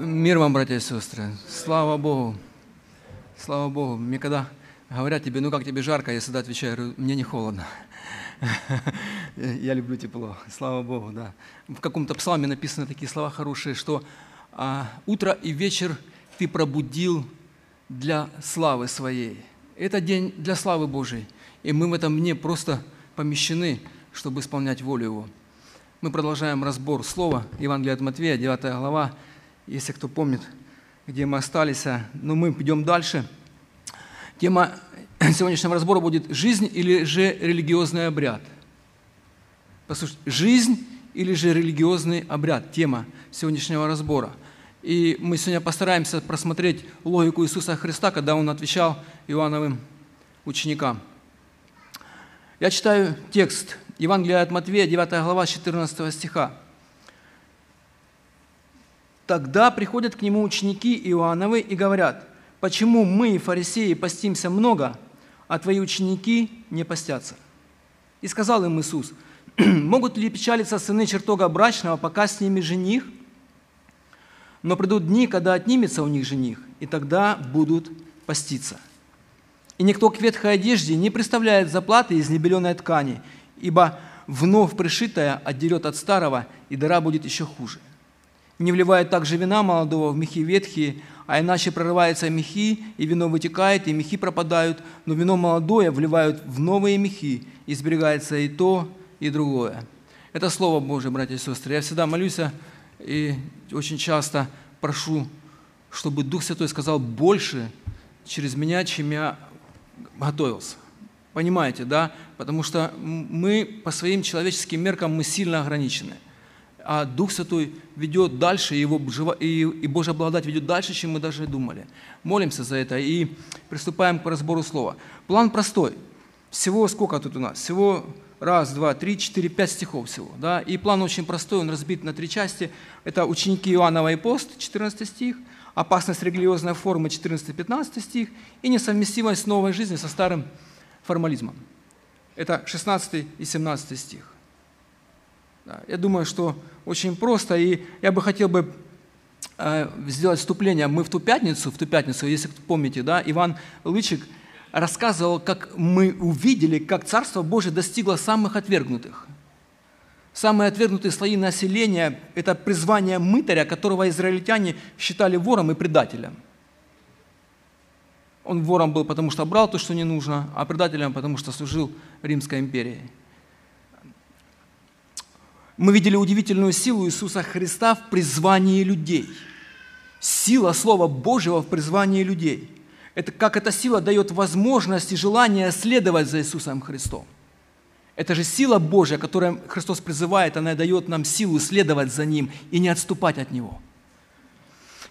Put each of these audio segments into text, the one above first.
Мир вам, братья и сестры. Слава Богу. Слава Богу. Мне когда говорят тебе, ну как тебе жарко, я всегда отвечаю, говорю, мне не холодно. Я люблю тепло. Слава Богу, да. В каком-то псалме написаны такие слова хорошие, что а, утро и вечер ты пробудил для славы своей. Это день для славы Божией. И мы в этом дне просто помещены, чтобы исполнять волю Его. Мы продолжаем разбор слова Евангелия от Матвея, 9 глава, если кто помнит, где мы остались. Но ну, мы идем дальше. Тема сегодняшнего разбора будет «Жизнь или же религиозный обряд?» Послушайте, «Жизнь или же религиозный обряд?» Тема сегодняшнего разбора. И мы сегодня постараемся просмотреть логику Иисуса Христа, когда Он отвечал Иоанновым ученикам. Я читаю текст Евангелия от Матвея, 9 глава, 14 стиха. Тогда приходят к нему ученики Иоанновы и говорят, почему мы, фарисеи, постимся много, а твои ученики не постятся? И сказал им Иисус, могут ли печалиться сыны чертога брачного, пока с ними жених? Но придут дни, когда отнимется у них жених, и тогда будут поститься. И никто к ветхой одежде не представляет заплаты из небеленой ткани, ибо вновь пришитая отдерет от старого, и дыра будет еще хуже не вливает также вина молодого в мехи ветхие, а иначе прорываются мехи, и вино вытекает, и мехи пропадают, но вино молодое вливают в новые мехи, и сберегается и то, и другое. Это Слово Божие, братья и сестры. Я всегда молюсь и очень часто прошу, чтобы Дух Святой сказал больше через меня, чем я готовился. Понимаете, да? Потому что мы по своим человеческим меркам мы сильно ограничены – а Дух Святой ведет дальше, и, его, и, и Божья благодать ведет дальше, чем мы даже думали. Молимся за это и приступаем к разбору слова. План простой. Всего сколько тут у нас? Всего раз, два, три, четыре, пять стихов всего. Да? И план очень простой, он разбит на три части. Это ученики Иоаннова и пост, 14 стих, опасность религиозной формы, 14-15 стих, и несовместимость новой жизни со старым формализмом. Это 16 и 17 стих. Я думаю, что очень просто, и я бы хотел бы э, сделать вступление. Мы в ту пятницу, в ту пятницу, если помните, да, Иван Лычик рассказывал, как мы увидели, как Царство Божие достигло самых отвергнутых. Самые отвергнутые слои населения – это призвание мытаря, которого израильтяне считали вором и предателем. Он вором был, потому что брал то, что не нужно, а предателем, потому что служил Римской империи мы видели удивительную силу Иисуса Христа в призвании людей. Сила Слова Божьего в призвании людей. Это как эта сила дает возможность и желание следовать за Иисусом Христом. Это же сила Божья, которую Христос призывает, она дает нам силу следовать за Ним и не отступать от Него.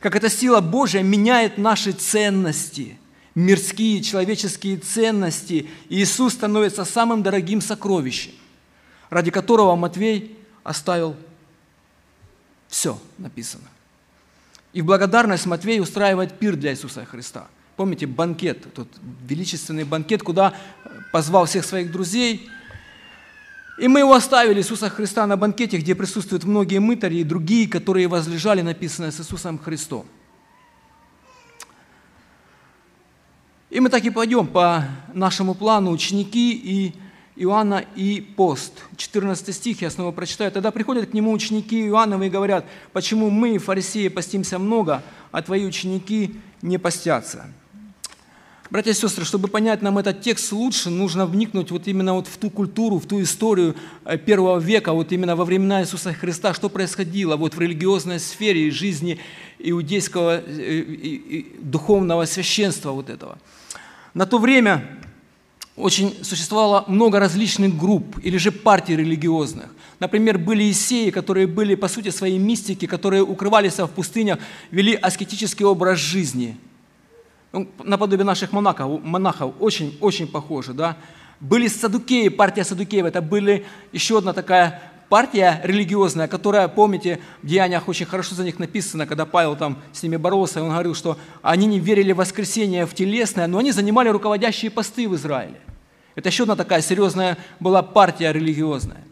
Как эта сила Божья меняет наши ценности, мирские, человеческие ценности, и Иисус становится самым дорогим сокровищем, ради которого Матвей оставил все написано. И в благодарность Матвей устраивает пир для Иисуса Христа. Помните, банкет, тот величественный банкет, куда позвал всех своих друзей. И мы его оставили, Иисуса Христа, на банкете, где присутствуют многие мытари и другие, которые возлежали, написано, с Иисусом Христом. И мы так и пойдем по нашему плану, ученики и Иоанна и пост. 14 стих я снова прочитаю. Тогда приходят к нему ученики Иоаннова и говорят, почему мы, фарисеи, постимся много, а твои ученики не постятся. Братья и сестры, чтобы понять нам этот текст лучше, нужно вникнуть вот именно вот в ту культуру, в ту историю э, первого века, вот именно во времена Иисуса Христа, что происходило вот в религиозной сфере жизни иудейского э, духовного священства вот этого. На то время очень существовало много различных групп или же партий религиозных. Например, были исеи, которые были, по сути, своей мистики, которые укрывались в пустынях, вели аскетический образ жизни. Ну, наподобие наших монахов, монахов очень-очень похожи. Да? Были садукеи, партия садукеев, это были еще одна такая партия религиозная, которая, помните, в Деяниях очень хорошо за них написано, когда Павел там с ними боролся, он говорил, что они не верили в воскресение в телесное, но они занимали руководящие посты в Израиле. Это еще одна такая серьезная была партия религиозная.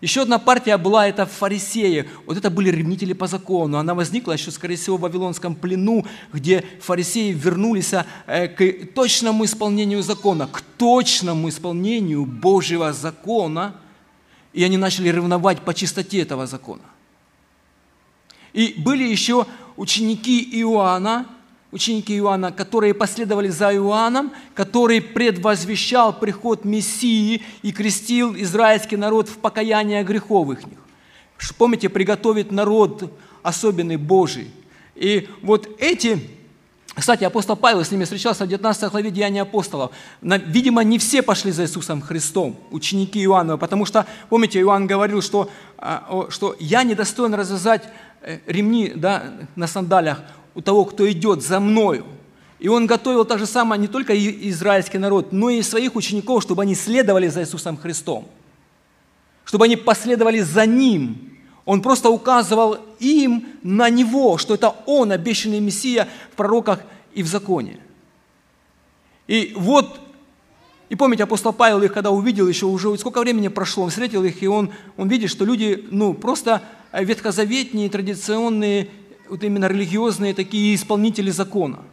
Еще одна партия была это фарисеи. Вот это были ревнители по закону. Она возникла еще, скорее всего, в Вавилонском плену, где фарисеи вернулись э, к точному исполнению закона, к точному исполнению Божьего закона, и они начали ревновать по чистоте этого закона. И были еще ученики Иоанна, ученики Иоанна, которые последовали за Иоанном, который предвозвещал приход Мессии и крестил израильский народ в покаяние грехов их. Помните, приготовить народ особенный Божий. И вот эти, кстати, апостол Павел с ними встречался в 19 главе Деяния апостолов. Видимо, не все пошли за Иисусом Христом, ученики Иоанна, потому что, помните, Иоанн говорил, что, а, что я недостоин развязать э, ремни да, на сандалях у того, кто идет за мною. И он готовил так же самое не только израильский народ, но и своих учеников, чтобы они следовали за Иисусом Христом, чтобы они последовали за Ним. Он просто указывал им на Него, что это Он, обещанный Мессия в пророках и в законе. И вот, и помните, апостол Павел их когда увидел, еще уже сколько времени прошло, он встретил их, и он, он видит, что люди, ну, просто ветхозаветные, традиционные вот именно религиозные такие исполнители закона.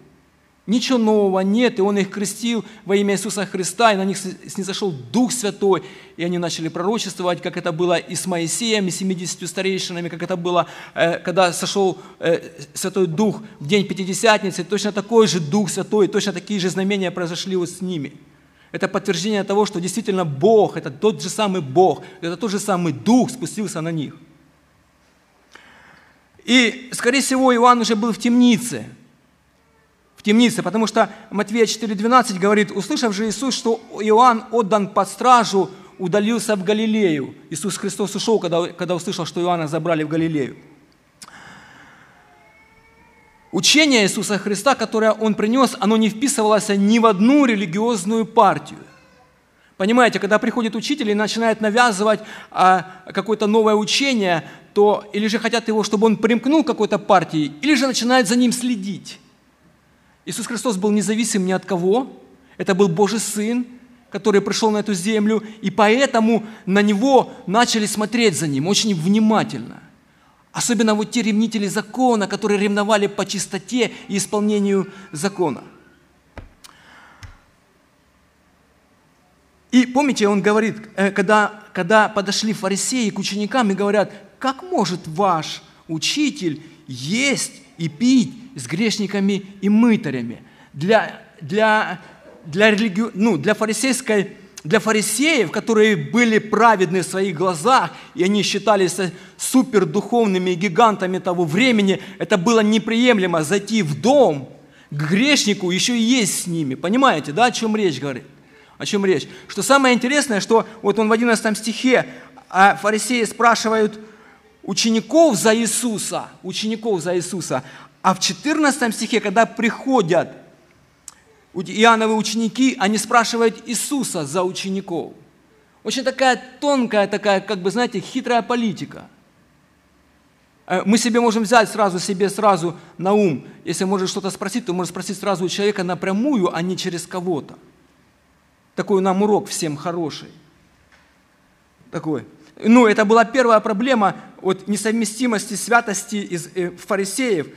Ничего нового нет, и Он их крестил во имя Иисуса Христа, и на них снизошел Дух Святой, и они начали пророчествовать, как это было и с Моисеем, и 70 старейшинами, как это было, э, когда сошел э, Святой Дух в день Пятидесятницы, точно такой же Дух Святой, точно такие же знамения произошли вот с ними. Это подтверждение того, что действительно Бог, это тот же самый Бог, это тот же самый Дух спустился на них. И, скорее всего, Иоанн уже был в темнице. Темнице, потому что Матвея 4,12 говорит, услышав же Иисус, что Иоанн отдан под стражу, удалился в Галилею. Иисус Христос ушел, когда, когда услышал, что Иоанна забрали в Галилею. Учение Иисуса Христа, которое Он принес, оно не вписывалось ни в одну религиозную партию. Понимаете, когда приходит учитель и начинает навязывать а, какое-то новое учение, то или же хотят его, чтобы он примкнул к какой-то партии, или же начинают за ним следить. Иисус Христос был независим ни от кого. Это был Божий Сын, который пришел на эту землю, и поэтому на Него начали смотреть за Ним очень внимательно. Особенно вот те ревнители закона, которые ревновали по чистоте и исполнению закона. И помните, он говорит, э, когда, когда подошли фарисеи к ученикам и говорят, как может ваш учитель есть и пить с грешниками и мытарями? Для, для, для, религи... ну, для фарисейской для фарисеев, которые были праведны в своих глазах, и они считались супердуховными гигантами того времени, это было неприемлемо зайти в дом к грешнику, еще и есть с ними. Понимаете, да, о чем речь говорит? О чем речь? Что самое интересное, что вот он в 11 стихе, а фарисеи спрашивают, учеников за Иисуса, учеников за Иисуса. А в 14 стихе, когда приходят Иоанновы ученики, они спрашивают Иисуса за учеников. Очень такая тонкая, такая, как бы, знаете, хитрая политика. Э, мы себе можем взять сразу себе сразу на ум. Если можешь что-то спросить, то можешь спросить сразу у человека напрямую, а не через кого-то. Такой нам урок всем хороший. Такой. Ну, это была первая проблема от несовместимости святости из, э, фарисеев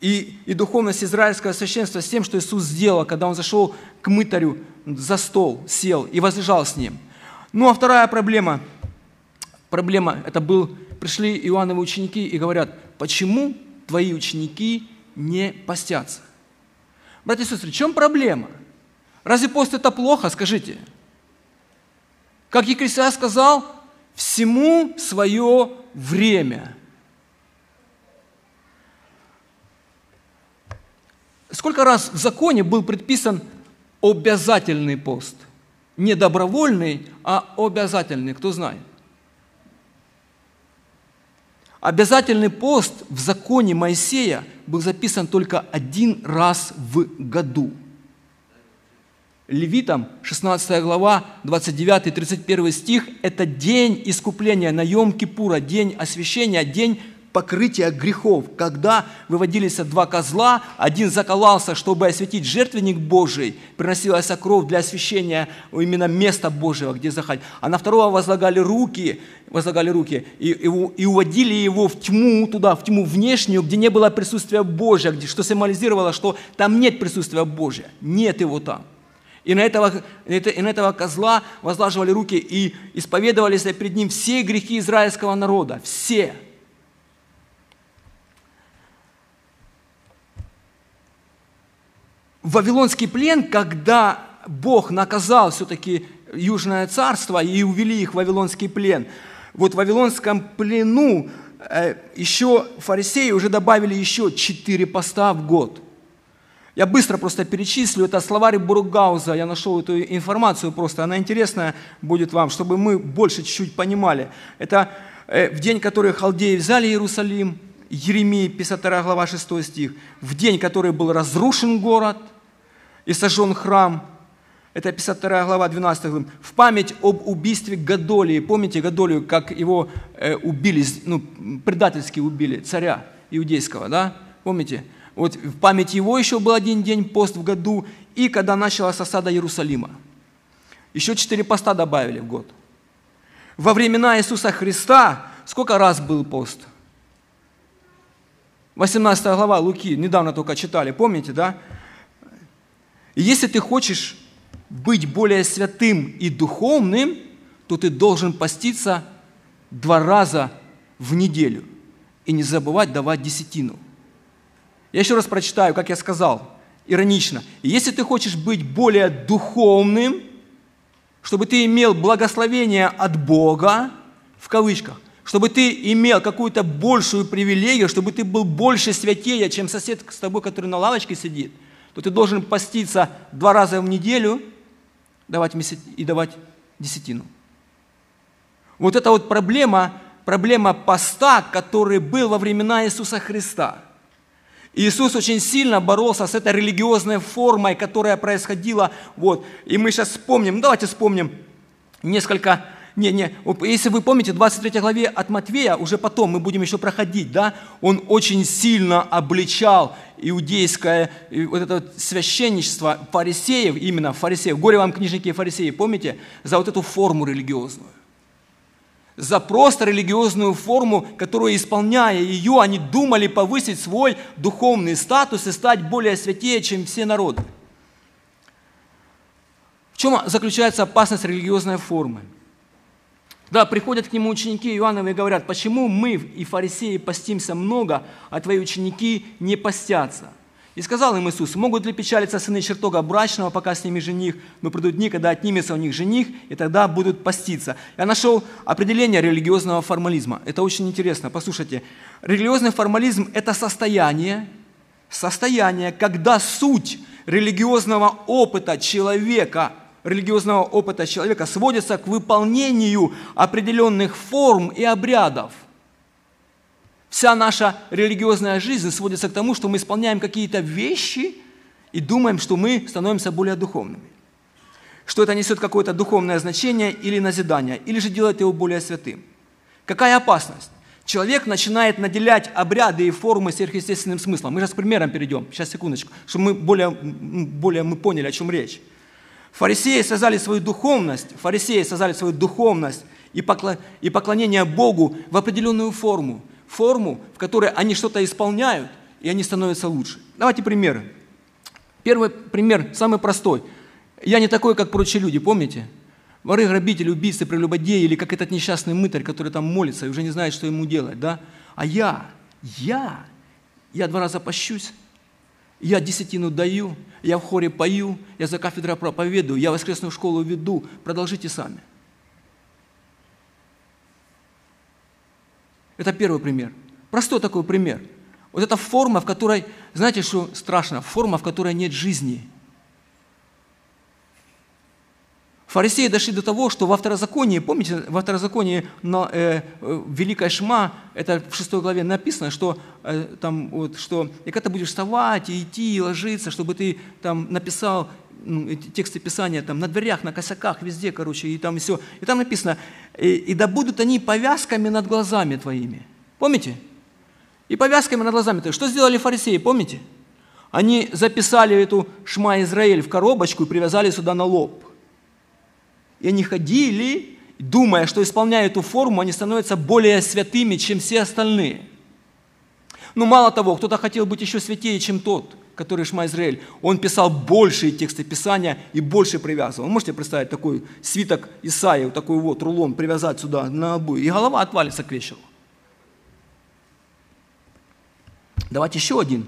и, и духовности израильского священства с тем, что Иисус сделал, когда Он зашел к мытарю за стол, сел и возлежал с ним. Ну, а вторая проблема, проблема, это был, пришли Иоанновы ученики и говорят, почему твои ученики не постятся? Братья и сестры, в чем проблема? Разве пост это плохо, скажите? Как Екклесиас сказал, всему свое время. Сколько раз в законе был предписан обязательный пост? Не добровольный, а обязательный, кто знает? Обязательный пост в законе Моисея был записан только один раз в году – Левитам, 16 глава, 29-31 стих, это день искупления на Йом-Кипура, день освящения, день покрытия грехов, когда выводились два козла, один заколался, чтобы осветить жертвенник Божий, приносилась кровь для освящения именно места Божьего, где заходить, а на второго возлагали руки, возлагали руки и, и, и уводили его в тьму, туда, в тьму внешнюю, где не было присутствия Божьего, где, что символизировало, что там нет присутствия Божьего, нет его там. И на этого, и на этого козла возлаживали руки и исповедовались перед ним все грехи израильского народа. Все. Вавилонский плен, когда Бог наказал все-таки Южное царство и увели их в Вавилонский плен, вот в Вавилонском плену э, еще фарисеи уже добавили еще четыре поста в год – я быстро просто перечислю, это словарь Бургауза, я нашел эту информацию просто, она интересная будет вам, чтобы мы больше чуть-чуть понимали. Это э, в день, который халдеи взяли Иерусалим, Еремия, 52 глава, 6 стих, в день, который был разрушен город и сожжен храм, это 52 глава, 12 глава, в память об убийстве Гадолии. Помните Гадолию, как его э, убили, ну, предательски убили, царя иудейского, да? Помните? Вот в память его еще был один день пост в году, и когда началась осада Иерусалима. Еще четыре поста добавили в год. Во времена Иисуса Христа сколько раз был пост? 18 глава Луки, недавно только читали, помните, да? И если ты хочешь быть более святым и духовным, то ты должен поститься два раза в неделю и не забывать давать десятину – я еще раз прочитаю, как я сказал, иронично. Если ты хочешь быть более духовным, чтобы ты имел благословение от Бога, в кавычках, чтобы ты имел какую-то большую привилегию, чтобы ты был больше святее, чем сосед с тобой, который на лавочке сидит, то ты должен поститься два раза в неделю давать и давать десятину. Вот это вот проблема, проблема поста, который был во времена Иисуса Христа – Иисус очень сильно боролся с этой религиозной формой, которая происходила. Вот. И мы сейчас вспомним, ну, давайте вспомним несколько не, не, если вы помните, в 23 главе от Матвея, уже потом мы будем еще проходить, да, он очень сильно обличал иудейское вот это священничество фарисеев, именно фарисеев, горе вам книжники и фарисеи, помните, за вот эту форму религиозную за просто религиозную форму, которую, исполняя ее, они думали повысить свой духовный статус и стать более святее, чем все народы. В чем заключается опасность религиозной формы? Да, приходят к нему ученики Иоанновы и говорят, почему мы и фарисеи постимся много, а твои ученики не постятся? И сказал им Иисус, могут ли печалиться сыны чертога брачного, пока с ними жених, но придут дни, когда отнимется у них жених, и тогда будут поститься. Я нашел определение религиозного формализма. Это очень интересно. Послушайте, религиозный формализм – это состояние, состояние, когда суть религиозного опыта человека – религиозного опыта человека сводится к выполнению определенных форм и обрядов – Вся наша религиозная жизнь сводится к тому, что мы исполняем какие-то вещи и думаем, что мы становимся более духовными. Что это несет какое-то духовное значение или назидание, или же делает его более святым. Какая опасность? Человек начинает наделять обряды и формы сверхъестественным смыслом. Мы сейчас к примерам перейдем. Сейчас, секундочку, чтобы мы более, более мы поняли, о чем речь. Фарисеи связали свою духовность, фарисеи связали свою духовность и поклонение Богу в определенную форму – форму, в которой они что-то исполняют, и они становятся лучше. Давайте примеры. Первый пример, самый простой. Я не такой, как прочие люди, помните? Воры, грабители, убийцы, прелюбодеи, или как этот несчастный мытарь, который там молится и уже не знает, что ему делать, да? А я, я, я два раза пощусь, я десятину даю, я в хоре пою, я за кафедрой проповедую, я воскресную школу веду. Продолжите сами. Это первый пример. Простой такой пример. Вот эта форма, в которой, знаете, что страшно? Форма, в которой нет жизни. Фарисеи дошли до того, что во второзаконии, помните, во второзаконии на э, э, Великая Шма, это в шестой главе написано, что, э, там, вот, что и когда ты будешь вставать и идти, и ложиться, чтобы ты там написал ну, тексты Писания там на дверях, на косяках, везде, короче, и там все. И там написано, и, и да будут они повязками над глазами твоими. Помните? И повязками над глазами. Что сделали фарисеи, помните? Они записали эту Шма Израиль в коробочку и привязали сюда на лоб. И они ходили, думая, что исполняя эту форму, они становятся более святыми, чем все остальные. Ну, мало того, кто-то хотел быть еще святее, чем тот, который Шма Израиль. Он писал большие тексты Писания и больше привязывал. Вы можете представить такой свиток Исаия, вот такой вот рулон привязать сюда на обои, и голова отвалится к вечеру. Давайте еще один.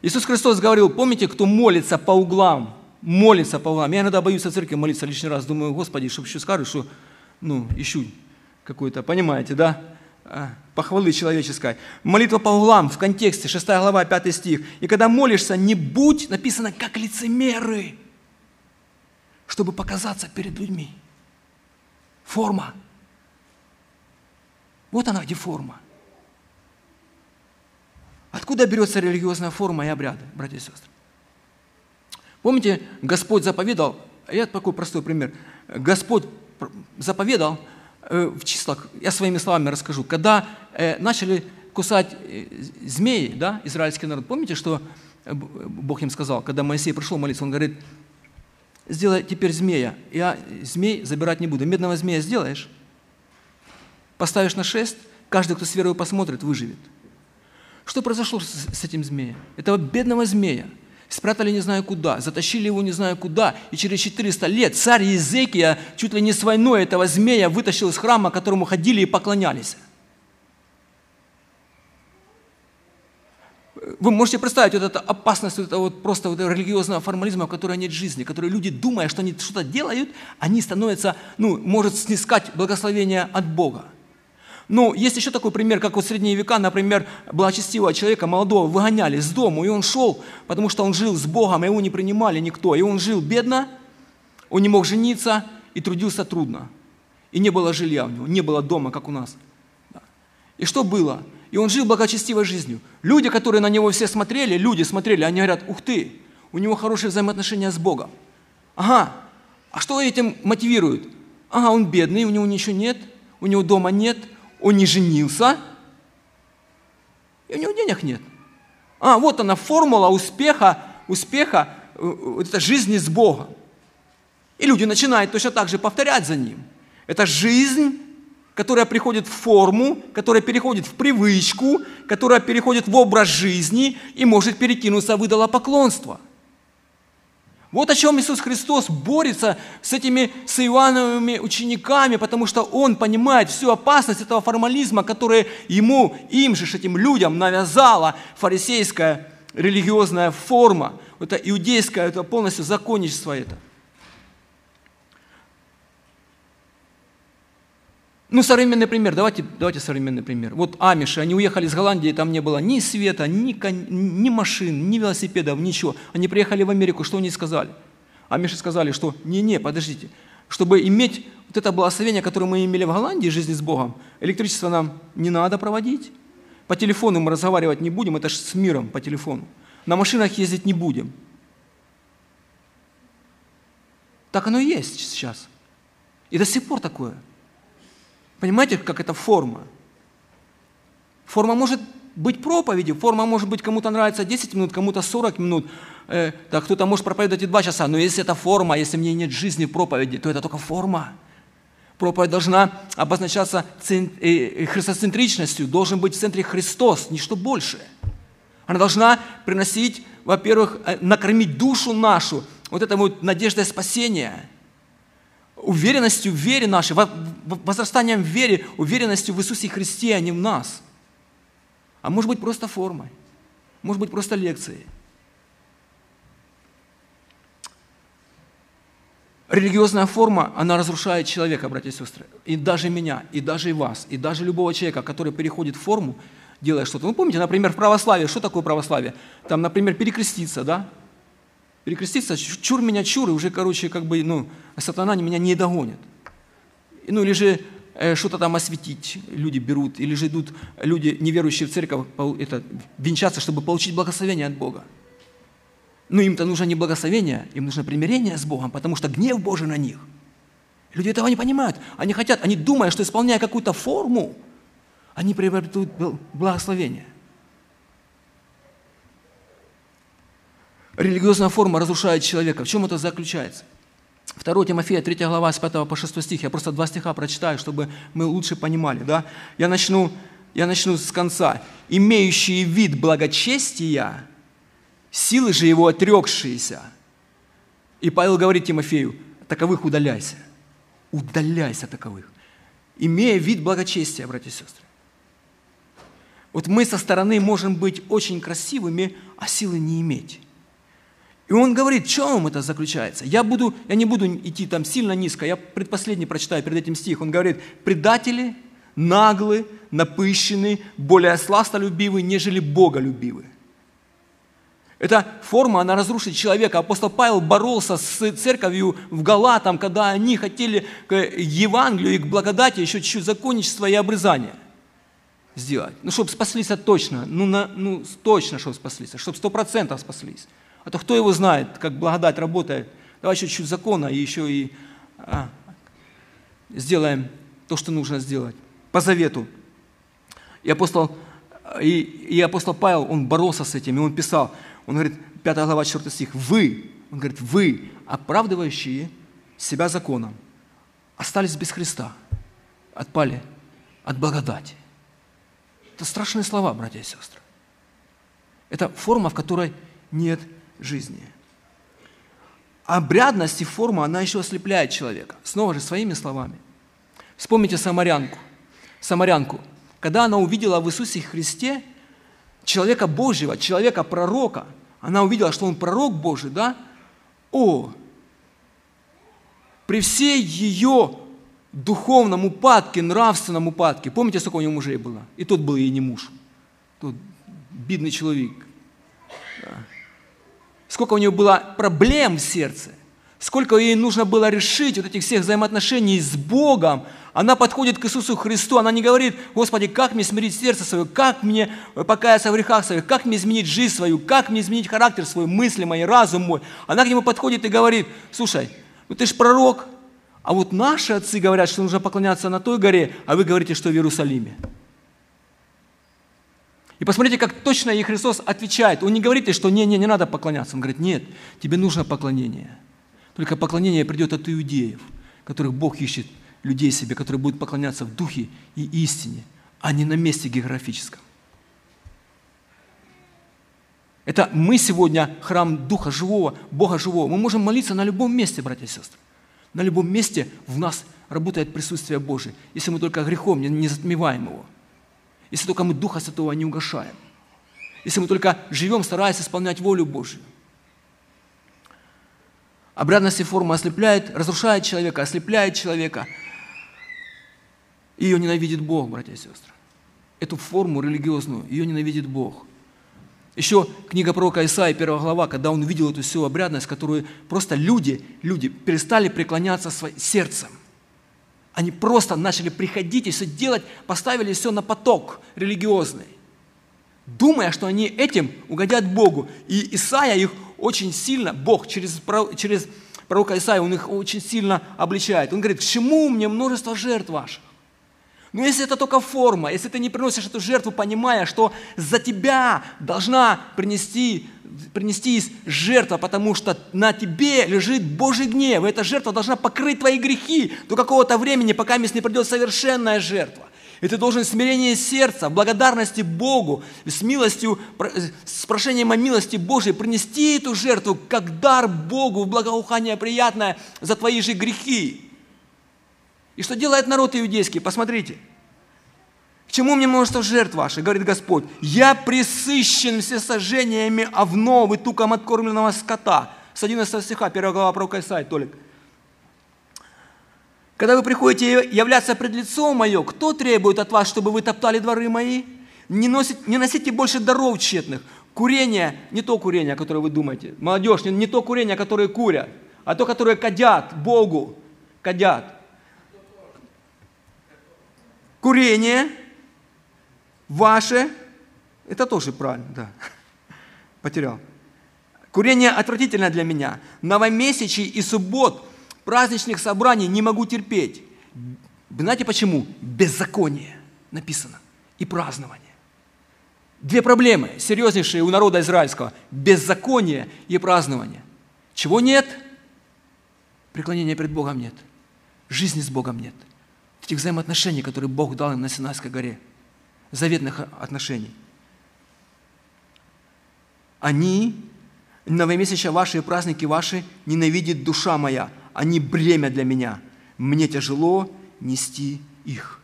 Иисус Христос говорил, помните, кто молится по углам, молится по углам. Я иногда боюсь в церкви молиться лишний раз. Думаю, Господи, чтобы еще скажут, что, ну, ищу какой-то, понимаете, да? А, похвалы человеческой. Молитва по углам в контексте, 6 глава, 5 стих. И когда молишься, не будь, написано, как лицемеры, чтобы показаться перед людьми. Форма. Вот она где форма. Откуда берется религиозная форма и обряды, братья и сестры? Помните, Господь заповедал, я такой простой пример, Господь заповедал э, в числах, я своими словами расскажу, когда э, начали кусать э, змеи, да, израильский народ, помните, что Бог им сказал, когда Моисей пришел молиться, он говорит, сделай теперь змея, я змей забирать не буду, медного змея сделаешь, поставишь на шест, каждый, кто с верой посмотрит, выживет. Что произошло с этим змеем? Этого бедного змея спрятали не знаю куда, затащили его не знаю куда, и через 400 лет царь Езекия чуть ли не с войной этого змея вытащил из храма, которому ходили и поклонялись. Вы можете представить вот эту опасность вот этого вот просто вот религиозного формализма, в которой нет жизни, который люди, думая, что они что-то делают, они становятся, ну, может снискать благословение от Бога. Ну, есть еще такой пример, как вот в средние века, например, благочестивого человека, молодого, выгоняли с дому, и он шел, потому что он жил с Богом, и его не принимали никто. И он жил бедно, он не мог жениться и трудился трудно. И не было жилья у него, не было дома, как у нас. И что было? И он жил благочестивой жизнью. Люди, которые на него все смотрели, люди смотрели, они говорят, ух ты, у него хорошие взаимоотношения с Богом. Ага, а что этим мотивирует? Ага, он бедный, у него ничего нет, у него дома нет – он не женился, и у него денег нет. А, вот она формула успеха, успеха э, вот это жизни с Богом. И люди начинают точно так же повторять за ним. Это жизнь, которая приходит в форму, которая переходит в привычку, которая переходит в образ жизни и может перекинуться в идолопоклонство – вот о чем Иисус Христос борется с этими с Иоанновыми учениками, потому что Он понимает всю опасность этого формализма, который ему, им же, этим людям навязала фарисейская религиозная форма, это иудейское, это полностью законничество это. Ну, современный пример, давайте, давайте современный пример. Вот амиши, они уехали из Голландии, там не было ни света, ни, кон... ни машин, ни велосипедов, ничего. Они приехали в Америку, что они сказали? Амиши сказали, что не-не, подождите, чтобы иметь вот это благословение, которое мы имели в Голландии, жизни с Богом, электричество нам не надо проводить, по телефону мы разговаривать не будем, это же с миром по телефону. На машинах ездить не будем. Так оно и есть сейчас. И до сих пор такое – Понимаете, как это форма? Форма может быть проповедью, форма может быть кому-то нравится 10 минут, кому-то 40 минут, э, так кто-то может проповедовать и 2 часа, но если это форма, если мне нет жизни проповеди, то это только форма. Проповедь должна обозначаться э, э, христоцентричностью, должен быть в центре Христос, ничто больше. Она должна приносить, во-первых, э, накормить душу нашу, вот это вот надеждой спасения – уверенностью в вере нашей, возрастанием в вере, уверенностью в Иисусе Христе, а не в нас. А может быть просто формой, может быть просто лекцией. Религиозная форма, она разрушает человека, братья и сестры. И даже меня, и даже и вас, и даже любого человека, который переходит в форму, делая что-то. Ну, помните, например, в православии, что такое православие? Там, например, перекреститься, да? Перекреститься, чур меня чур, и уже, короче, как бы, ну, сатана меня не догонит. Ну, или же э, что-то там осветить люди берут, или же идут люди, неверующие в церковь, это, венчаться, чтобы получить благословение от Бога. Но им-то нужно не благословение, им нужно примирение с Богом, потому что гнев Божий на них. Люди этого не понимают. Они хотят, они думают, что исполняя какую-то форму, они приобретут благословение. Религиозная форма разрушает человека. В чем это заключается? 2 Тимофея, 3 глава, с 5 по 6 стих. Я просто два стиха прочитаю, чтобы мы лучше понимали. Да? Я, начну, я начну с конца. «Имеющие вид благочестия, силы же его отрекшиеся». И Павел говорит Тимофею, таковых удаляйся. Удаляйся таковых. Имея вид благочестия, братья и сестры. Вот мы со стороны можем быть очень красивыми, а силы не иметь. И он говорит, в чем это заключается? Я, буду, я не буду идти там сильно низко, я предпоследний прочитаю перед этим стих. Он говорит, предатели, наглые, напыщенные, более сластолюбивые, нежели боголюбивые. Эта форма, она разрушит человека. Апостол Павел боролся с церковью в Галатам, когда они хотели к Евангелию и к благодати еще чуть-чуть законничества и обрезания сделать. Ну, чтобы спаслись точно, ну, на, ну точно, чтобы спаслись, чтобы сто процентов спаслись. А то кто его знает, как благодать работает. Давай еще чуть закона и еще и а, сделаем то, что нужно сделать. По завету. И апостол, и, и апостол Павел, он боролся с этим, и он писал, он говорит, 5 глава, 4 стих, «Вы, он говорит, вы, оправдывающие себя законом, остались без Христа, отпали от благодати». Это страшные слова, братья и сестры. Это форма, в которой нет жизни. Обрядность и форма, она еще ослепляет человека. Снова же своими словами. Вспомните самарянку. Самарянку. Когда она увидела в Иисусе Христе человека Божьего, человека-пророка, она увидела, что он пророк Божий, да? О, при всей ее духовном упадке, нравственном упадке, помните, сколько у нее мужей было? И тот был ей не муж. Тот бедный человек. Сколько у нее было проблем в сердце, сколько ей нужно было решить вот этих всех взаимоотношений с Богом, она подходит к Иисусу Христу, она не говорит, Господи, как мне смирить сердце свое, как мне покаяться в грехах своих, как мне изменить жизнь свою, как мне изменить характер свой, мысли мои, разум мой. Она к нему подходит и говорит, слушай, ну ты же пророк, а вот наши отцы говорят, что нужно поклоняться на той горе, а вы говорите, что в Иерусалиме. И посмотрите, как точно ей Христос отвечает. Он не говорит что не, не, не надо поклоняться. Он говорит, нет, тебе нужно поклонение. Только поклонение придет от иудеев, которых Бог ищет людей себе, которые будут поклоняться в духе и истине, а не на месте географическом. Это мы сегодня храм Духа Живого, Бога Живого. Мы можем молиться на любом месте, братья и сестры. На любом месте в нас работает присутствие Божие, если мы только грехом не затмеваем его если только мы Духа Святого не угошаем, если мы только живем, стараясь исполнять волю Божью. Обрядность и форма ослепляет, разрушает человека, ослепляет человека. Ее ненавидит Бог, братья и сестры. Эту форму религиозную, ее ненавидит Бог. Еще книга пророка Исаия, первая глава, когда он увидел эту всю обрядность, которую просто люди, люди перестали преклоняться сердцем. Они просто начали приходить и все делать, поставили все на поток религиозный, думая, что они этим угодят Богу. И Исаия их очень сильно, Бог через, через пророка Исаия, он их очень сильно обличает. Он говорит, к чему мне множество жертв ваших? Но если это только форма, если ты не приносишь эту жертву, понимая, что за тебя должна принести принести жертва, потому что на тебе лежит Божий гнев. И эта жертва должна покрыть твои грехи до какого-то времени, пока не придет совершенная жертва. И ты должен смирение сердца, благодарности Богу, с милостью, с прошением о милости Божией принести эту жертву как дар Богу в благоухание приятное за твои же грехи. И что делает народ иудейский? Посмотрите – чему мне множество жертв ваших, говорит Господь? Я присыщен всесожжениями овнов и туком откормленного скота. С 11 стиха, 1 глава пророка Исаия, Толик. Когда вы приходите являться пред лицом мое, кто требует от вас, чтобы вы топтали дворы мои? Не, носите, не носите больше даров тщетных. Курение, не то курение, которое вы думаете. Молодежь, не, не то курение, которое курят, а то, которое кадят Богу. Кадят. Курение – Ваше, это тоже правильно, да, потерял. Курение отвратительно для меня. Новомесячий и суббот, праздничных собраний не могу терпеть. Знаете почему? Беззаконие написано. И празднование. Две проблемы серьезнейшие у народа израильского – беззаконие и празднование. Чего нет? Преклонения пред Богом нет. Жизни с Богом нет. Этих взаимоотношений, которые Бог дал им на Синайской горе. Заветных отношений. Они, новомесяча ваши и праздники ваши, ненавидит душа моя. Они бремя для меня. Мне тяжело нести их.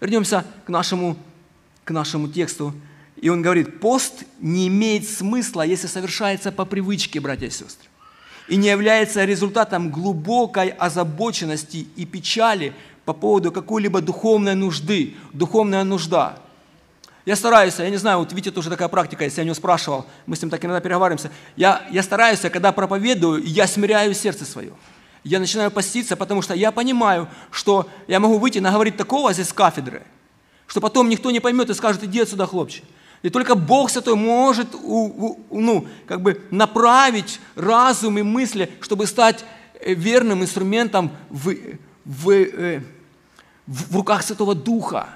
Вернемся к нашему к нашему тексту. И он говорит, пост не имеет смысла, если совершается по привычке, братья и сестры, и не является результатом глубокой озабоченности и печали по поводу какой-либо духовной нужды, духовная нужда. Я стараюсь, я не знаю, вот Витя тоже такая практика, если я него спрашивал, мы с ним так иногда переговариваемся, я, я стараюсь, когда проповедую, я смиряю сердце свое. Я начинаю поститься, потому что я понимаю, что я могу выйти и наговорить такого здесь кафедры – что потом никто не поймет и скажет, иди отсюда, хлопче. И только Бог Святой может ну, как бы направить разум и мысли, чтобы стать э, верным инструментом в, в, э, в руках Святого Духа.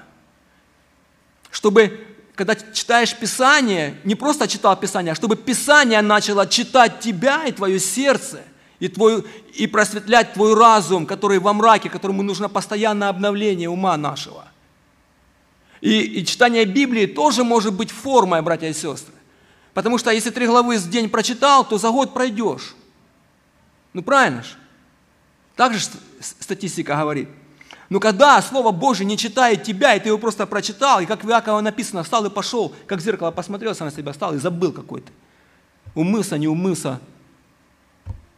Чтобы, когда читаешь Писание, не просто читал Писание, а чтобы Писание начало читать тебя и твое сердце, и, твой, и просветлять твой разум, который во мраке, которому нужно постоянное обновление ума нашего. И, и читание Библии тоже может быть формой, братья и сестры. Потому что если три главы в день прочитал, то за год пройдешь. Ну правильно же? Так же статистика говорит. Но когда Слово Божье не читает тебя, и ты его просто прочитал, и как в Иакова написано, встал и пошел, как в зеркало посмотрелся на себя, встал и забыл какой-то. Умылся, не умылся,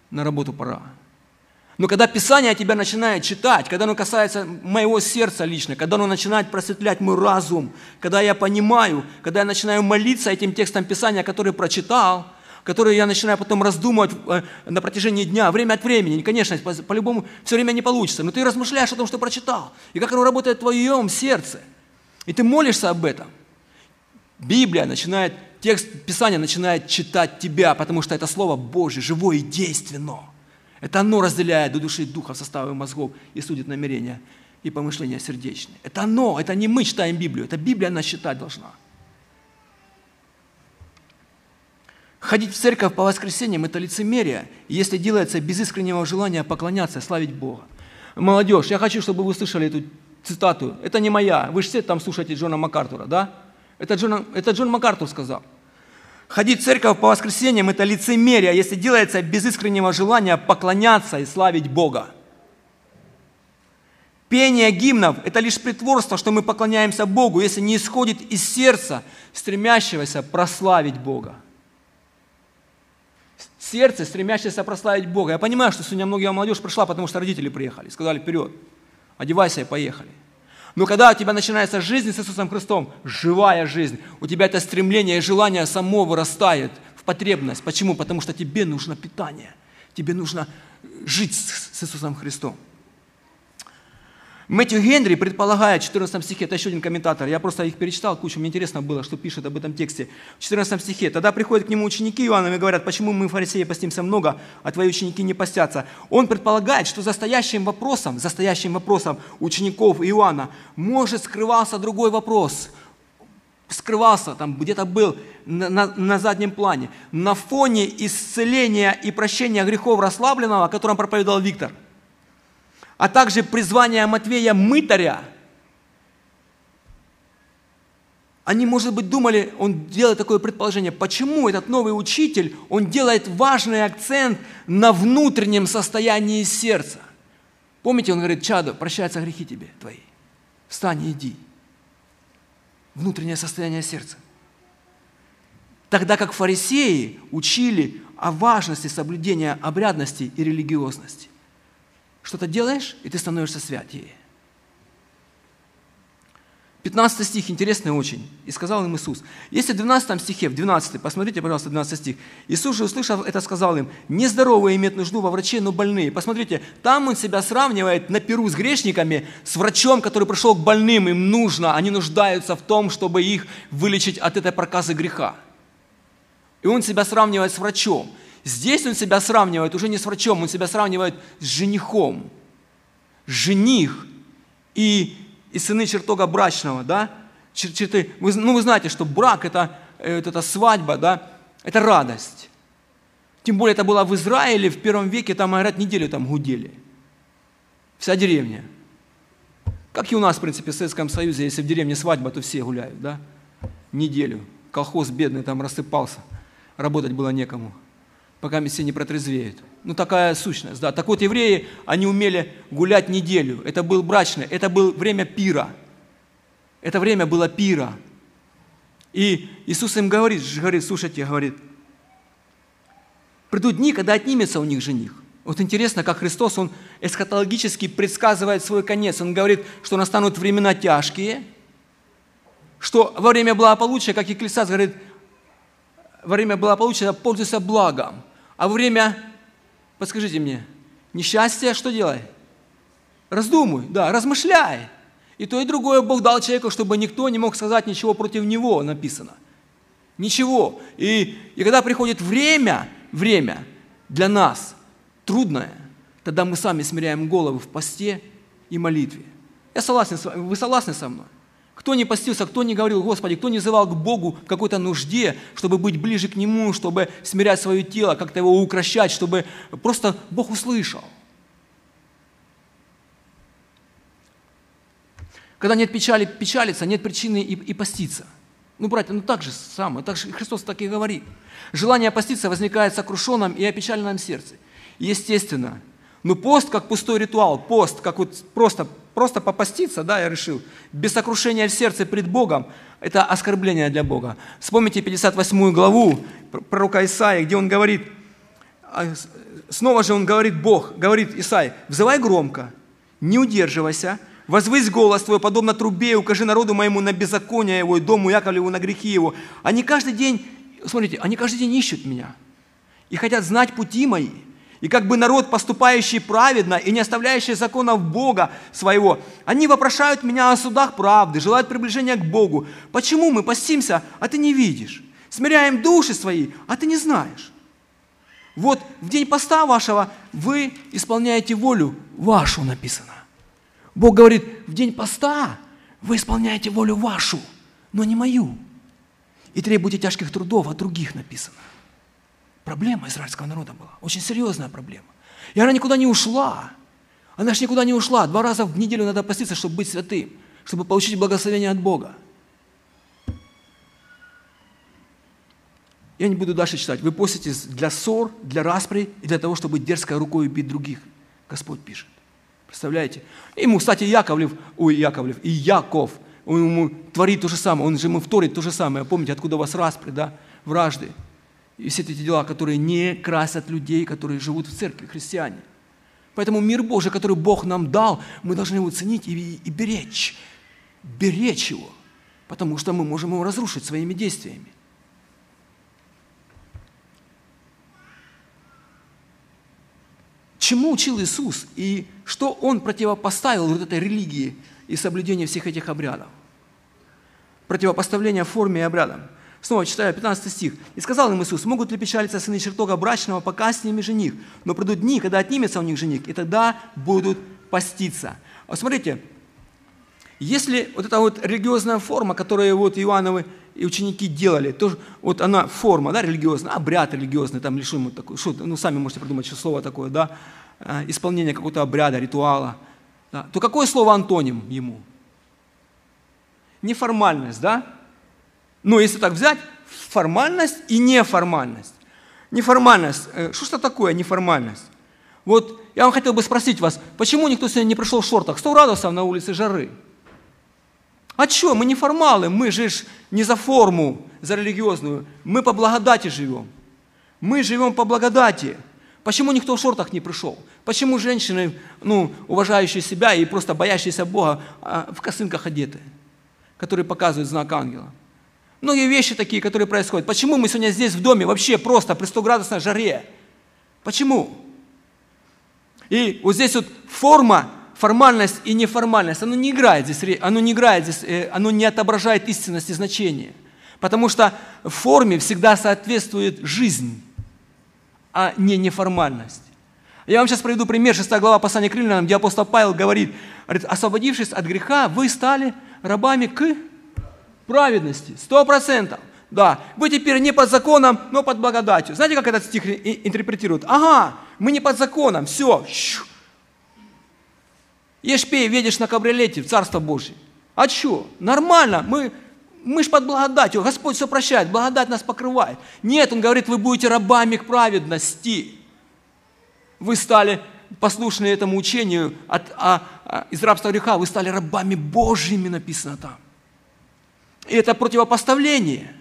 на работу пора. Но когда Писание тебя начинает читать, когда оно касается моего сердца лично, когда оно начинает просветлять мой разум, когда я понимаю, когда я начинаю молиться этим текстом Писания, который прочитал, который я начинаю потом раздумывать э, на протяжении дня, время от времени. Конечно, по-любому все время не получится, но ты размышляешь о том, что прочитал, и как оно работает в твоем сердце. И ты молишься об этом. Библия начинает, текст Писания начинает читать тебя, потому что это Слово Божье, живое и действенное. Это оно разделяет до души и духа составы мозгов и судит намерения и помышления сердечные. Это оно, это не мы читаем Библию, это Библия нас читать должна. Ходить в церковь по воскресеньям – это лицемерие, если делается без искреннего желания поклоняться, славить Бога. Молодежь, я хочу, чтобы вы услышали эту цитату. Это не моя. Вы же все там слушаете Джона МакАртура, да? Это Джон, это Джон МакАртур сказал. Ходить в церковь по воскресеньям – это лицемерие, если делается без искреннего желания поклоняться и славить Бога. Пение гимнов – это лишь притворство, что мы поклоняемся Богу, если не исходит из сердца, стремящегося прославить Бога. Сердце, стремящееся прославить Бога. Я понимаю, что сегодня многие молодежь пришла, потому что родители приехали, сказали вперед, одевайся и поехали. Но когда у тебя начинается жизнь с Иисусом Христом, живая жизнь, у тебя это стремление и желание само вырастает в потребность. Почему? Потому что тебе нужно питание. Тебе нужно жить с Иисусом Христом. Мэтью Генри предполагает в 14 стихе, это еще один комментатор, я просто их перечитал, кучу, мне интересно было, что пишет об этом тексте. В 14 стихе, тогда приходят к нему ученики Иоанна и говорят, почему мы, фарисеи, постимся много, а твои ученики не постятся. Он предполагает, что за стоящим вопросом, за стоящим вопросом учеников Иоанна может скрывался другой вопрос. Скрывался, там где-то был на, на, на заднем плане. На фоне исцеления и прощения грехов расслабленного, о котором проповедовал Виктор – а также призвание Матвея мытаря, они, может быть, думали, он делает такое предположение, почему этот новый учитель, он делает важный акцент на внутреннем состоянии сердца. Помните, он говорит, чадо, прощаются грехи тебе твои, встань и иди. Внутреннее состояние сердца. Тогда как фарисеи учили о важности соблюдения обрядности и религиозности. Что-то делаешь, и ты становишься святее. 15 стих интересный очень. «И сказал им Иисус». Если в 12 стихе, в 12, посмотрите, пожалуйста, 12 стих. Иисус же, услышав это, сказал им, «Нездоровые имеют нужду во враче, но больные». Посмотрите, там Он себя сравнивает на перу с грешниками, с врачом, который пришел к больным, им нужно, они нуждаются в том, чтобы их вылечить от этой проказы греха. И Он себя сравнивает с врачом. Здесь он себя сравнивает уже не с врачом, он себя сравнивает с женихом. Жених и, и сыны чертога брачного, да? черты. Вы, ну, вы знаете, что брак это, это, это свадьба, да, это радость. Тем более это было в Израиле в первом веке, там, говорят, неделю там гудели. Вся деревня. Как и у нас, в принципе, в Советском Союзе, если в деревне свадьба, то все гуляют, да? Неделю. Колхоз бедный там рассыпался. Работать было некому, пока все не протрезвеют. Ну, такая сущность, да. Так вот, евреи, они умели гулять неделю. Это был брачный, это было время пира. Это время было пира. И Иисус им говорит, говорит, слушайте, говорит, придут дни, когда отнимется у них жених. Вот интересно, как Христос, Он эсхатологически предсказывает свой конец. Он говорит, что настанут времена тяжкие, что во время благополучия, как Екклесиаст говорит, во время благополучия пользуйся благом, а во время, подскажите мне, несчастья что делай? Раздумуй, да, размышляй. И то, и другое Бог дал человеку, чтобы никто не мог сказать ничего против него, написано. Ничего. И, и когда приходит время, время для нас трудное, тогда мы сами смиряем головы в посте и молитве. Я согласен с вами. Вы согласны со мной? Кто не постился, кто не говорил, Господи, кто не зывал к Богу в какой-то нужде, чтобы быть ближе к Нему, чтобы смирять свое тело, как-то его укращать, чтобы просто Бог услышал. Когда нет печали, печалиться, нет причины и, и поститься. Ну, братья, ну так же самое, так же Христос так и говорит. Желание поститься возникает в сокрушенном и опечаленном сердце. Естественно. Но пост как пустой ритуал, пост как вот просто просто попаститься, да, я решил, без сокрушения в сердце пред Богом, это оскорбление для Бога. Вспомните 58 главу пророка Исаия, где он говорит, а, снова же он говорит, Бог, говорит Исаия, взывай громко, не удерживайся, возвысь голос твой, подобно трубе, укажи народу моему на беззаконие его, и дому Яковлеву на грехи его. Они каждый день, смотрите, они каждый день ищут меня и хотят знать пути мои – и как бы народ, поступающий праведно и не оставляющий законов Бога своего, они вопрошают меня о судах правды, желают приближения к Богу. Почему мы постимся, а ты не видишь? Смиряем души свои, а ты не знаешь. Вот в день поста вашего вы исполняете волю вашу, написано. Бог говорит, в день поста вы исполняете волю вашу, но не мою. И требуете тяжких трудов от других, написано. Проблема израильского народа была, очень серьезная проблема. И она никуда не ушла. Она же никуда не ушла. Два раза в неделю надо поститься, чтобы быть святым, чтобы получить благословение от Бога. Я не буду дальше читать. Вы поститесь для ссор, для распри и для того, чтобы дерзкой рукой убить других. Господь пишет. Представляете? Ему, кстати, Яковлев, ой, Яковлев, и Яков, он ему творит то же самое, он же ему вторит то же самое. Помните, откуда у вас распри, да? Вражды и все эти дела, которые не красят людей, которые живут в церкви, христиане. Поэтому мир Божий, который Бог нам дал, мы должны его ценить и, и беречь. Беречь его, потому что мы можем его разрушить своими действиями. Чему учил Иисус и что Он противопоставил вот этой религии и соблюдению всех этих обрядов? Противопоставление форме и обрядам – Снова читаю 15 стих. «И сказал им Иисус, могут ли печалиться сыны чертога брачного, пока с ними жених? Но придут дни, когда отнимется у них жених, и тогда будут поститься». Вот смотрите, если вот эта вот религиозная форма, которую вот Иоанновы и ученики делали, то вот она форма, да, религиозная, обряд религиозный, там или что такое, что, ну, сами можете придумать, что слово такое, да, э, исполнение какого-то обряда, ритуала, да, то какое слово антоним ему? Неформальность, да? Но если так взять, формальность и неформальность. Неформальность. Э, что ж такое неформальность? Вот я вам хотел бы спросить вас, почему никто сегодня не пришел в шортах? 100 градусов на улице жары. А что, мы не формалы, мы же не за форму, за религиозную. Мы по благодати живем. Мы живем по благодати. Почему никто в шортах не пришел? Почему женщины, ну, уважающие себя и просто боящиеся Бога, а, в косынках одеты, которые показывают знак ангела? Многие вещи такие, которые происходят. Почему мы сегодня здесь в доме вообще просто при 100 градусной жаре? Почему? И вот здесь вот форма, формальность и неформальность, оно не играет здесь, оно не играет здесь, э, оно не отображает истинность и значение. Потому что форме всегда соответствует жизнь, а не неформальность. Я вам сейчас приведу пример, 6 глава послания к римлянам, где апостол Павел говорит, говорит, освободившись от греха, вы стали рабами к праведности, сто процентов. Да, вы теперь не под законом, но под благодатью. Знаете, как этот стих интерпретируют? Ага, мы не под законом, все. Ешь, пей, едешь на кабриолете в Царство Божье. А что? Нормально, мы, мы ж под благодатью, Господь все прощает, благодать нас покрывает. Нет, Он говорит, вы будете рабами к праведности. Вы стали послушны этому учению от, а, а, из рабства греха, вы стали рабами Божьими, написано там. И это противопоставление.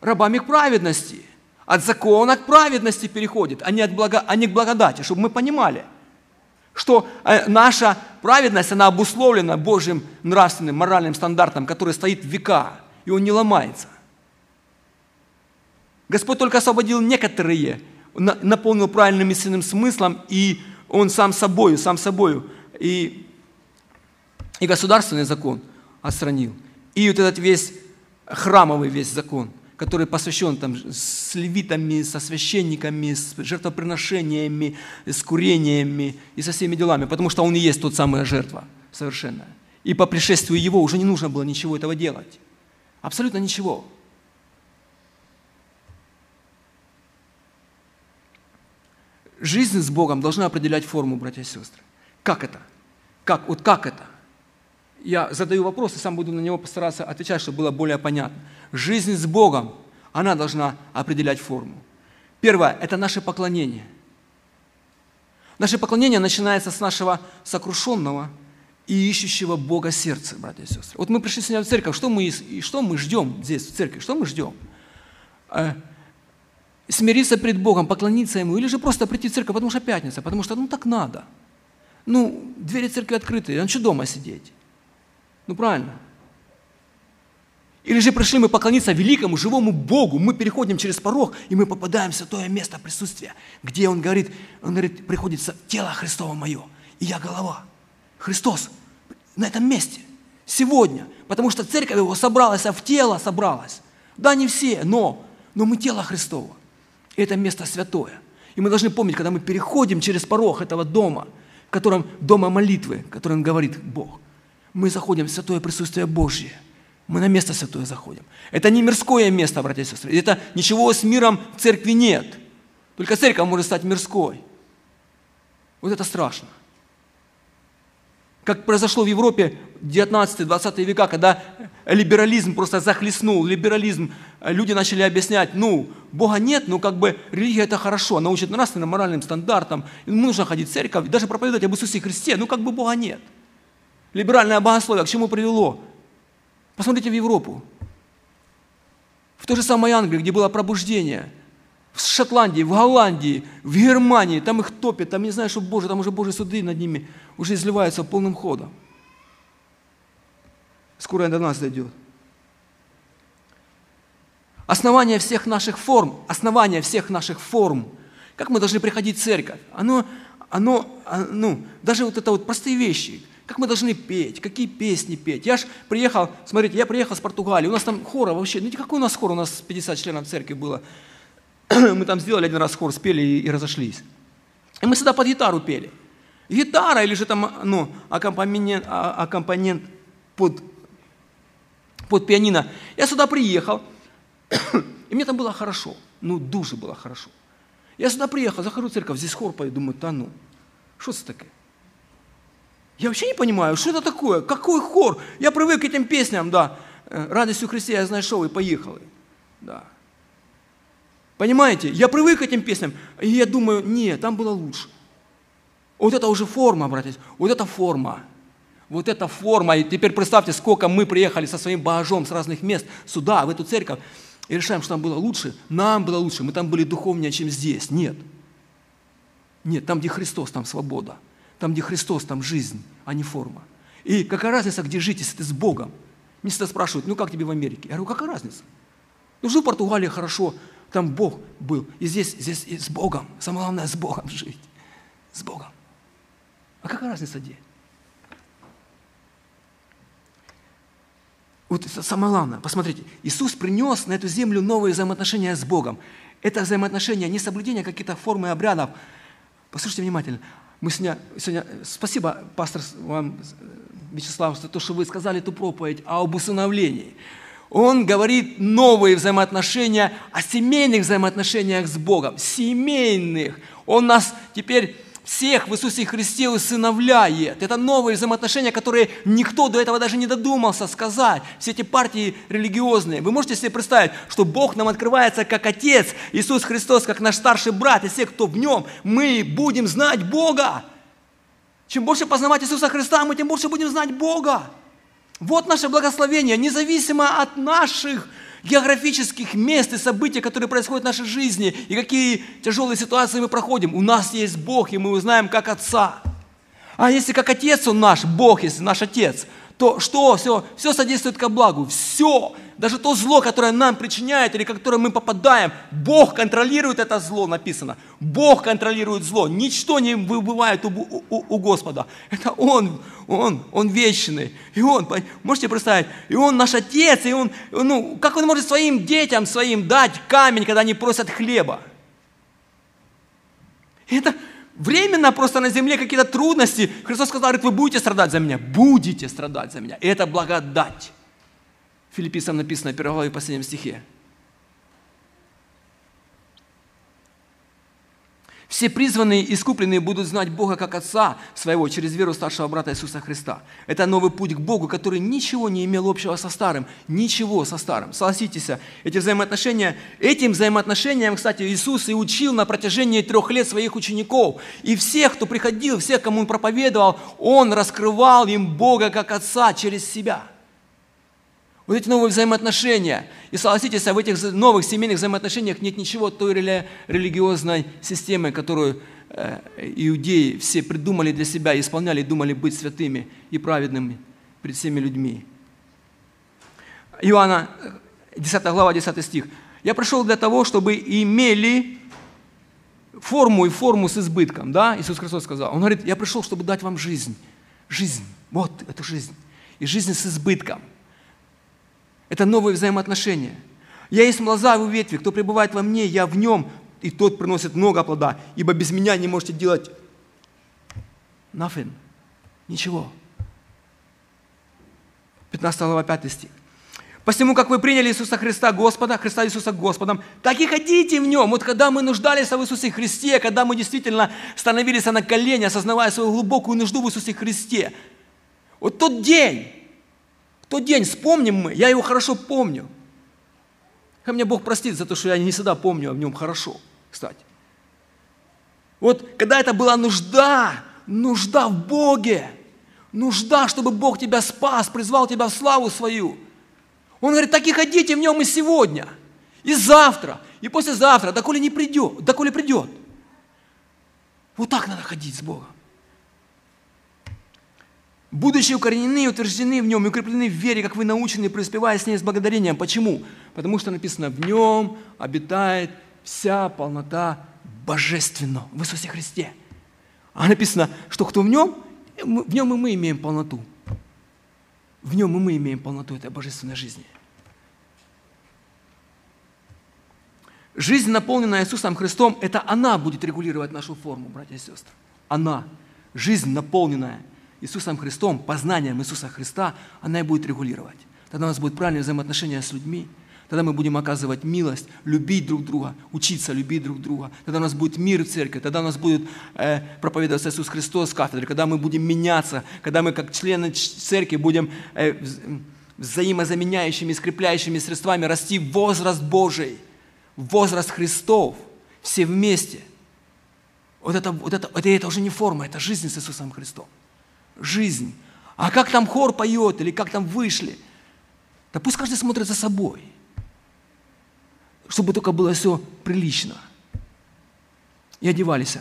Рабами к праведности. От закона к праведности переходит, а не, от благо, а не к благодати, чтобы мы понимали, что э, наша праведность, она обусловлена Божьим нравственным, моральным стандартом, который стоит века, и он не ломается. Господь только освободил некоторые, наполнил правильным истинным смыслом, и Он сам собою, сам собою, и, и государственный закон отстранил. И вот этот весь храмовый весь закон, который посвящен там с левитами, со священниками, с жертвоприношениями, с курениями и со всеми делами, потому что он и есть тот самая жертва совершенная. И по пришествию его уже не нужно было ничего этого делать. Абсолютно ничего. Жизнь с Богом должна определять форму, братья и сестры. Как это? Как? Вот как это? Я задаю вопрос и сам буду на него постараться отвечать, чтобы было более понятно. Жизнь с Богом, она должна определять форму. Первое – это наше поклонение. Наше поклонение начинается с нашего сокрушенного и ищущего Бога сердца, братья и сестры. Вот мы пришли сегодня в церковь, что мы, и что мы ждем здесь, в церкви? Что мы ждем? Э, смириться пред Богом, поклониться Ему, или же просто прийти в церковь, потому что пятница, потому что ну так надо. Ну, двери церкви открыты, а что дома сидеть? Ну правильно. Или же пришли мы поклониться великому, живому Богу, мы переходим через порог, и мы попадаем в святое место присутствия, где Он говорит, Он говорит, приходится тело Христово мое, и я голова. Христос на этом месте, сегодня, потому что церковь Его собралась, а в тело собралась. Да, не все, но, но мы тело Христово. И это место святое. И мы должны помнить, когда мы переходим через порог этого дома, в котором дома молитвы, в котором говорит Бог, мы заходим в святое присутствие Божье. Мы на место святое заходим. Это не мирское место, братья и сестры. Это ничего с миром в церкви нет. Только церковь может стать мирской. Вот это страшно. Как произошло в Европе 19-20 века, когда либерализм просто захлестнул, либерализм, люди начали объяснять, ну, Бога нет, но как бы религия это хорошо, она учит нравственным, моральным стандартам, нужно ходить в церковь, даже проповедовать об Иисусе Христе, ну как бы Бога нет. Либеральное богословие к чему привело? Посмотрите в Европу. В той же самой Англии, где было пробуждение. В Шотландии, в Голландии, в Германии. Там их топят, там не знаю, что Боже, там уже Божьи суды над ними уже изливаются полным ходом. Скоро до нас дойдет. Основание всех наших форм, основание всех наших форм, как мы должны приходить в церковь, оно, оно, а, ну, даже вот это вот простые вещи – как мы должны петь, какие песни петь. Я ж приехал, смотрите, я приехал с Португалии, у нас там хора вообще, ну какой у нас хор, у нас 50 членов церкви было. Мы там сделали один раз хор, спели и, разошлись. И мы сюда под гитару пели. Гитара или же там, ну, аккомпанемент, а, аккомпанемент под, под пианино. Я сюда приехал, и мне там было хорошо, ну, дуже было хорошо. Я сюда приехал, захожу в церковь, здесь хор поет, думаю, да ну, что это такое? Я вообще не понимаю, что это такое, какой хор. Я привык к этим песням, да. Э, Радостью Христе я знайшов и поехал. Да. Понимаете, я привык к этим песням, и я думаю, нет, там было лучше. Вот это уже форма, братья, вот это форма. Вот эта форма. И теперь представьте, сколько мы приехали со своим багажом с разных мест сюда, в эту церковь, и решаем, что там было лучше. Нам было лучше, мы там были духовнее, чем здесь. Нет. Нет, там, где Христос, там свобода. Там, где Христос, там жизнь, а не форма. И какая разница, где жить, если ты с Богом? Мне всегда спрашивают, ну как тебе в Америке? Я говорю, какая разница? Ну жил в Португалии хорошо, там Бог был. И здесь, здесь и с Богом. Самое главное, с Богом жить. С Богом. А какая разница где? Вот самое главное. Посмотрите, Иисус принес на эту землю новые взаимоотношения с Богом. Это взаимоотношения, не соблюдение каких-то форм и обрядов. Послушайте внимательно. Мы сегодня, сегодня, спасибо, пастор, вам, Вячеслав, за то, что вы сказали эту проповедь об усыновлении. Он говорит новые взаимоотношения о семейных взаимоотношениях с Богом. Семейных. Он нас теперь всех в Иисусе Христе усыновляет. Это новые взаимоотношения, которые никто до этого даже не додумался сказать. Все эти партии религиозные. Вы можете себе представить, что Бог нам открывается как Отец, Иисус Христос как наш старший брат, и все, кто в Нем, мы будем знать Бога. Чем больше познавать Иисуса Христа, мы тем больше будем знать Бога. Вот наше благословение, независимо от наших географических мест и событий, которые происходят в нашей жизни, и какие тяжелые ситуации мы проходим. У нас есть Бог, и мы его знаем как Отца. А если как Отец Он наш, Бог, если наш Отец, то что? Все, все содействует ко благу. Все. Даже то зло, которое нам причиняет или которое мы попадаем, Бог контролирует это зло, написано. Бог контролирует зло. Ничто не выбывает у, у, у Господа. Это Он, Он, Он вечный. И Он, можете представить, и Он наш Отец, и Он, ну, как Он может своим детям своим дать камень, когда они просят хлеба? Это временно просто на земле какие-то трудности. Христос сказал, говорит, вы будете страдать за меня, будете страдать за меня. Это благодать. Филиппийцам написано в 1 главе последнем стихе. Все призванные и искупленные будут знать Бога как Отца своего через веру старшего брата Иисуса Христа. Это новый путь к Богу, который ничего не имел общего со старым. Ничего со старым. Согласитесь, эти взаимоотношения, этим взаимоотношениям, кстати, Иисус и учил на протяжении трех лет своих учеников. И всех, кто приходил, всех, кому Он проповедовал, Он раскрывал им Бога как Отца через себя – вот эти новые взаимоотношения. И согласитесь, а в этих новых семейных взаимоотношениях нет ничего той рели- религиозной системы, которую э, иудеи все придумали для себя, исполняли, думали быть святыми и праведными перед всеми людьми. Иоанна, 10 глава, 10 стих. «Я пришел для того, чтобы имели форму и форму с избытком». Да? Иисус Христос сказал. Он говорит, я пришел, чтобы дать вам жизнь. Жизнь. Вот это жизнь. И жизнь с избытком – это новые взаимоотношения. Я есть лоза ветви, кто пребывает во мне, я в нем, и тот приносит много плода, ибо без меня не можете делать nothing, ничего. 15 глава 5 стих. Посему, как вы приняли Иисуса Христа Господа, Христа Иисуса Господом, так и ходите в Нем. Вот когда мы нуждались в Иисусе Христе, когда мы действительно становились на колени, осознавая свою глубокую нужду в Иисусе Христе, вот тот день, тот день вспомним мы, я его хорошо помню. Ко мне Бог простит за то, что я не всегда помню о нем хорошо, кстати. Вот когда это была нужда, нужда в Боге, нужда, чтобы Бог тебя спас, призвал тебя в славу свою. Он говорит, так и ходите в нем и сегодня, и завтра, и послезавтра, доколе не придет, доколе придет. Вот так надо ходить с Богом будучи укоренены и утверждены в нем, и укреплены в вере, как вы научены, преуспевая с ней с благодарением. Почему? Потому что написано, в нем обитает вся полнота божественного в Иисусе Христе. А написано, что кто в нем, в нем и мы имеем полноту. В нем и мы имеем полноту этой божественной жизни. Жизнь, наполненная Иисусом Христом, это она будет регулировать нашу форму, братья и сестры. Она. Жизнь, наполненная Иисусом Христом, познанием Иисуса Христа, она и будет регулировать. Тогда у нас будет правильное взаимоотношение с людьми, Тогда мы будем оказывать милость, любить друг друга, учиться любить друг друга. Тогда у нас будет мир в церкви, тогда у нас будет э, проповедоваться Иисус Христос в кафедре, когда мы будем меняться, когда мы как члены церкви будем э, взаимозаменяющими, скрепляющими средствами расти возраст Божий, возраст Христов, все вместе. Вот это, вот это, это, это уже не форма, это жизнь с Иисусом Христом жизнь. А как там хор поет или как там вышли? Да пусть каждый смотрит за собой, чтобы только было все прилично. И одевались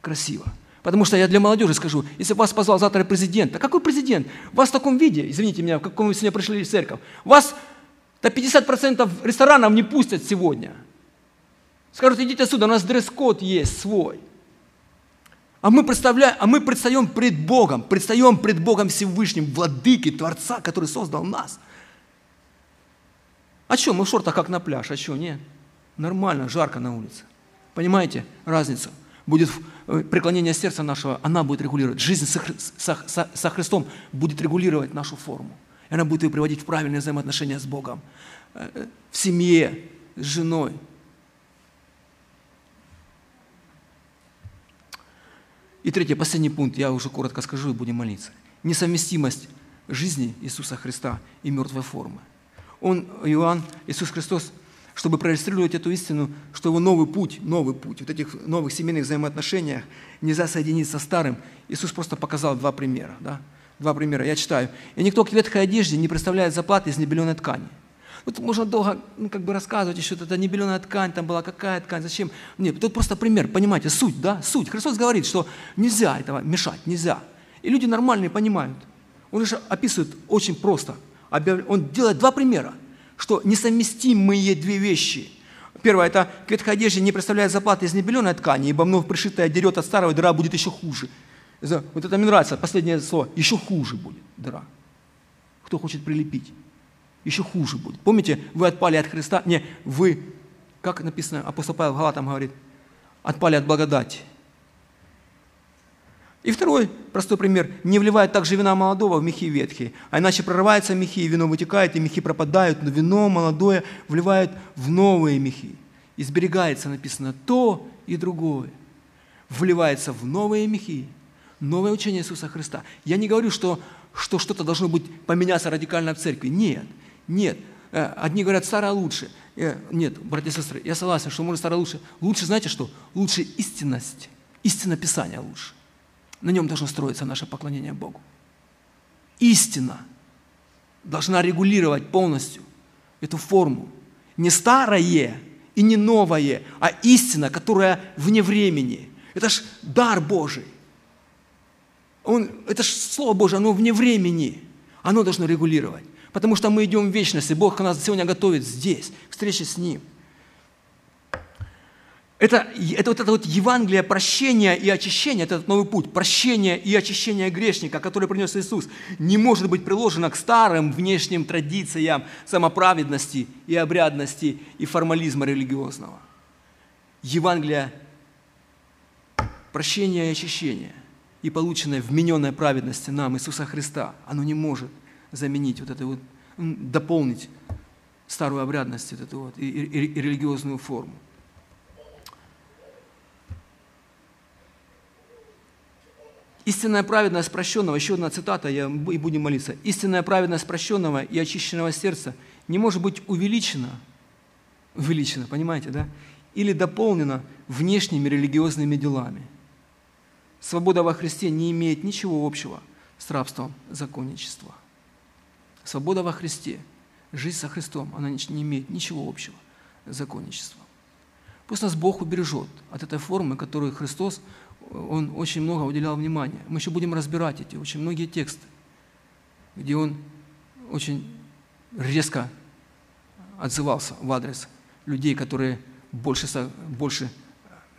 красиво. Потому что я для молодежи скажу, если вас позвал завтра президент, а какой президент? Вас в таком виде, извините меня, в каком вы сегодня пришли в церковь, вас до 50% ресторанов не пустят сегодня. Скажут, идите отсюда, у нас дресс-код есть свой. А мы, представляем, а мы предстаем пред Богом, предстаем пред Богом Всевышним, Владыки, Творца, который создал нас. А что, мы в шортах как на пляж, а что, нет? Нормально, жарко на улице. Понимаете разницу? Будет э, преклонение сердца нашего, она будет регулировать. Жизнь со, со, со Христом будет регулировать нашу форму. И она будет ее приводить в правильные взаимоотношения с Богом, э, э, в семье, с женой. И третий, последний пункт, я уже коротко скажу и будем молиться. Несовместимость жизни Иисуса Христа и мертвой формы. Он, Иоанн, Иисус Христос, чтобы проиллюстрировать эту истину, что его новый путь, новый путь, вот этих новых семейных взаимоотношениях нельзя соединить со старым. Иисус просто показал два примера. Да? Два примера. Я читаю. «И никто к ветхой одежде не представляет заплаты из небеленой ткани». Вот можно долго ну, как бы рассказывать еще, это небеленая ткань, там была какая ткань, зачем. Нет, тут просто пример, понимаете, суть, да, суть. Христос говорит, что нельзя этого мешать, нельзя. И люди нормальные понимают. Он же описывает очень просто. Он делает два примера, что несовместимые две вещи. Первое, это к ветхой не представляет заплаты из небеленой ткани, ибо вновь пришитая дерет от старого, дыра будет еще хуже. Вот это мне нравится, последнее слово, еще хуже будет дыра. Кто хочет прилепить? Еще хуже будет. Помните, вы отпали от Христа, не, вы, как написано, апостол Павел в Галатам говорит, отпали от благодати. И второй простой пример. Не вливает также вина молодого в мехи ветхие, а иначе прорываются мехи, и вино вытекает, и мехи пропадают, но вино молодое вливает в новые мехи. И написано, то и другое. Вливается в новые мехи, новое учение Иисуса Христа. Я не говорю, что, что что-то должно быть поменяться радикально в церкви. Нет, нет. Э, одни говорят, старое лучше. Э, нет, братья и сестры, я согласен, что может старое лучше. Лучше, знаете что? Лучше истинность. Истина Писания лучше. На нем должно строиться наше поклонение Богу. Истина должна регулировать полностью эту форму. Не старое и не новое, а истина, которая вне времени. Это ж дар Божий. Он, это ж Слово Божие, оно вне времени. Оно должно регулировать. Потому что мы идем в вечность, и Бог нас сегодня готовит здесь, к встрече с Ним – это, это вот это вот Евангелие прощения и очищения, это этот новый путь, прощения и очищения грешника, который принес Иисус, не может быть приложено к старым внешним традициям самоправедности и обрядности и формализма религиозного. Евангелие прощения и очищения и полученное вмененная праведности нам, Иисуса Христа, оно не может заменить вот это вот, дополнить старую обрядность вот эту вот, и, и, и религиозную форму. Истинная праведность прощенного, еще одна цитата, я, и будем молиться. Истинная праведность прощенного и очищенного сердца не может быть увеличена, увеличена, понимаете, да? Или дополнена внешними религиозными делами. Свобода во Христе не имеет ничего общего с рабством законничества. Свобода во Христе, жизнь со Христом, она не имеет ничего общего с законничеством. Пусть нас Бог убережет от этой формы, которую Христос он очень много уделял внимания. Мы еще будем разбирать эти очень многие тексты, где он очень резко отзывался в адрес людей, которые больше, больше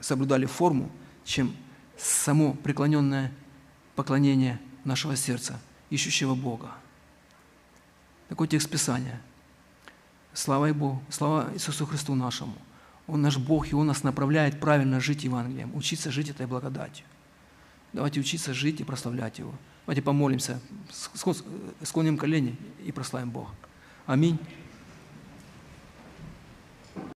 соблюдали форму, чем само преклоненное поклонение нашего сердца, ищущего Бога. Такой текст Писания. Слава Богу, слава Иисусу Христу нашему – он наш Бог, и Он нас направляет правильно жить Евангелием, учиться жить этой благодатью. Давайте учиться жить и прославлять Его. Давайте помолимся, склоним колени и прославим Бога. Аминь.